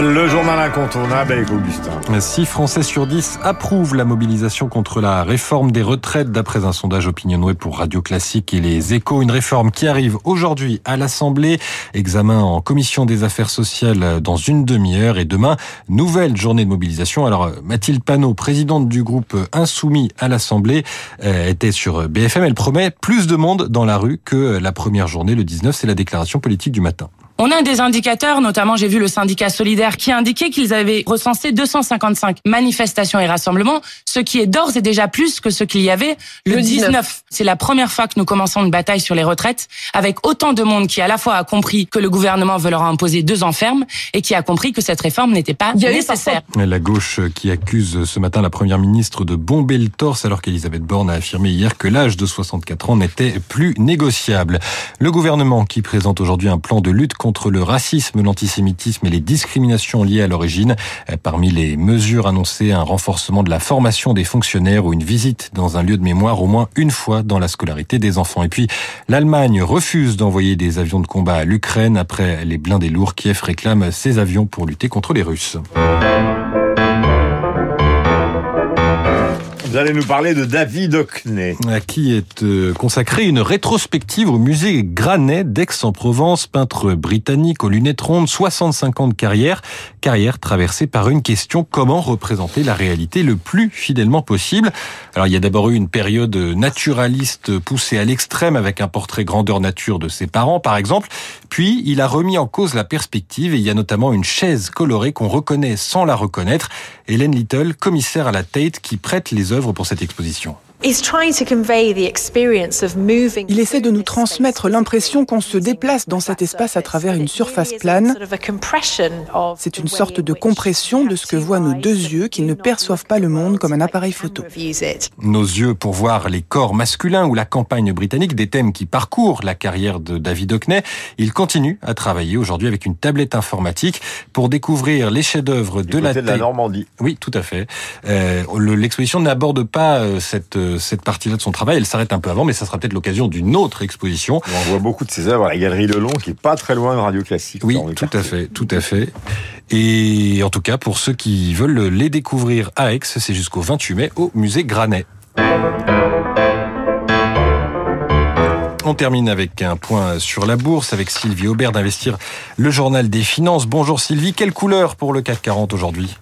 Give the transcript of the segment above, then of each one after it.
Le journal incontournable avec Augustin. 6 Français sur 10 approuvent la mobilisation contre la réforme des retraites d'après un sondage Opinionway pour Radio Classique et les échos. Une réforme qui arrive aujourd'hui à l'Assemblée. Examen en commission des affaires sociales dans une demi-heure et demain, nouvelle journée de mobilisation. Alors Mathilde Panot, présidente du groupe Insoumis à l'Assemblée, euh, était sur BFM. Elle promet plus de monde dans la rue que la première journée, le 19, c'est la déclaration politique du matin. On a des indicateurs, notamment j'ai vu le syndicat solidaire qui indiquait qu'ils avaient recensé 255 manifestations et rassemblements, ce qui est d'ores et déjà plus que ce qu'il y avait le, 19. C'est la première fois que nous commençons une bataille sur les retraites avec autant de monde qui à la fois a compris que le gouvernement veut leur imposer deux ans fermes et qui a compris que cette réforme n'était pas nécessaire. La gauche qui accuse ce matin la première ministre de bomber le torse alors qu'Elisabeth Borne a affirmé hier que l'âge de 64 ans n'était plus négociable. Le gouvernement qui présente aujourd'hui un plan de lutte contre le racisme, l'antisémitisme et les discriminations liées à l'origine. Parmi les mesures annoncées, un renforcement de la formation des fonctionnaires ou une visite dans un lieu de mémoire au moins une fois dans la scolarité des enfants. Et puis, l'Allemagne refuse d'envoyer des avions de combat à l'Ukraine après les blindés lourds. Kiev réclame ces avions pour lutter contre les Russes. Vous allez nous parler de David Hockney. À qui est euh, consacrée une rétrospective au musée Granet d'Aix-en-Provence, peintre britannique aux lunettes rondes, 65 ans de carrière, carrière traversée par une question, comment représenter la réalité le plus fidèlement possible? Alors il y a d'abord eu une période naturaliste poussée à l'extrême avec un portrait grandeur nature de ses parents par exemple, puis il a remis en cause la perspective et il y a notamment une chaise colorée qu'on reconnaît sans la reconnaître, Hélène Little, commissaire à la Tate qui prête les œuvres pour cette exposition. Il essaie de nous transmettre l'impression qu'on se déplace dans cet espace à travers une surface plane. C'est une sorte de compression de ce que voient nos deux yeux qui ne perçoivent pas le monde comme un appareil photo. Nos yeux pour voir les corps masculins ou la campagne britannique, des thèmes qui parcourent la carrière de David Hockney. Il continue à travailler aujourd'hui avec une tablette informatique pour découvrir les chefs-d'œuvre de la, de la Normandie. Oui, tout à fait. Euh, L'exposition n'aborde pas euh, cette partie-là de son travail. Elle s'arrête un peu avant, mais ça sera peut-être l'occasion d'une autre exposition. On voit beaucoup de ses œuvres à la Galerie Lelon, qui est pas très loin de Radio Classique. Oui, tout à fait, tout à fait. Et en tout cas, pour ceux qui veulent les découvrir à Aix, c'est jusqu'au 28 mai au musée Granet. On termine avec un point sur la bourse avec Sylvie Aubert d'Investir le journal des finances. Bonjour Sylvie, quelle couleur pour le CAC 40 aujourd'hui?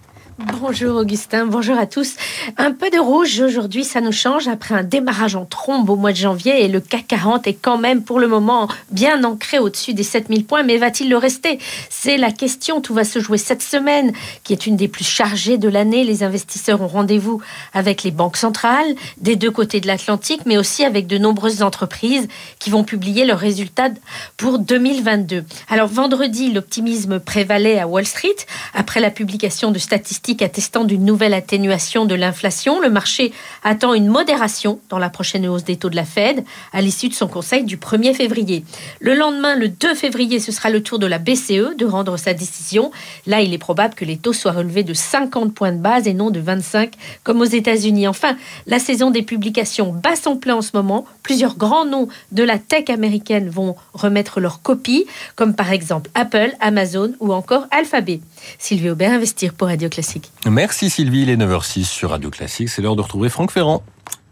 Bonjour Augustin, bonjour à tous. Un peu de rouge aujourd'hui, ça nous change après un démarrage en trombe au mois de janvier et le CAC 40 est quand même pour le moment bien ancré au-dessus des 7000 points, mais va-t-il le rester? C'est la question, tout va se jouer cette semaine qui est une des plus chargées de l'année. Les investisseurs ont rendez-vous avec les banques centrales des deux côtés de l'Atlantique, mais aussi avec de nombreuses entreprises qui vont publier leurs résultats pour 2022. Alors vendredi, l'optimisme prévalait à Wall Street après la publication de statistiques attestant d'une nouvelle atténuation de l'inflation. Le marché attend une modération dans la prochaine hausse des taux de la Fed à l'issue de son conseil du 1er février. Le lendemain, le 2 février, ce sera le tour de la BCE de rendre sa décision. Là, il est probable que les taux soient relevés de 50 points de base et non de 25 comme aux États-Unis. Enfin, la saison des publications bat son plein en ce moment. Plusieurs grands noms de la tech américaine vont remettre leur copie, comme par exemple Apple, Amazon ou encore Alphabet. Sylvie Aubert, Investir pour Radio Classique. Merci Sylvie, il est 9h06 sur Radio Classique, c'est l'heure de retrouver Franck Ferrand.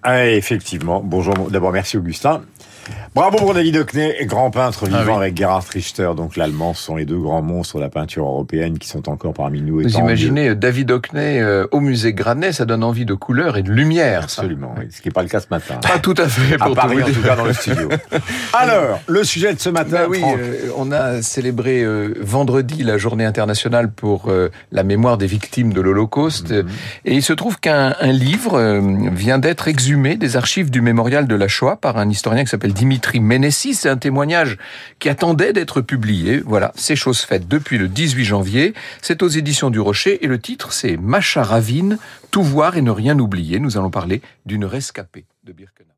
Ah, effectivement. Bonjour. D'abord, merci Augustin. Bravo pour David Hockney, grand peintre vivant ah oui. avec Gerhard Richter, donc l'allemand, ce sont les deux grands monstres de la peinture européenne qui sont encore parmi nous. Vous imaginez David Hockney euh, au musée Granet, ça donne envie de couleur et de lumière. Absolument, oui, ce qui n'est pas le cas ce matin. Pas tout à fait. Pour à Paris, en tout cas, dans le studio. Alors, le sujet de ce matin, bah oui, euh, on a célébré euh, vendredi la journée internationale pour euh, la mémoire des victimes de l'Holocauste, mm -hmm. et il se trouve qu'un livre euh, vient d'être exhumé des archives du mémorial de la Shoah par un historien qui s'appelle Dimitri Ménessi. C'est un témoignage qui attendait d'être publié. Voilà, c'est chose faite depuis le 18 janvier. C'est aux éditions du Rocher et le titre c'est Macha Ravine, tout voir et ne rien oublier. Nous allons parler d'une rescapée de Birkenau.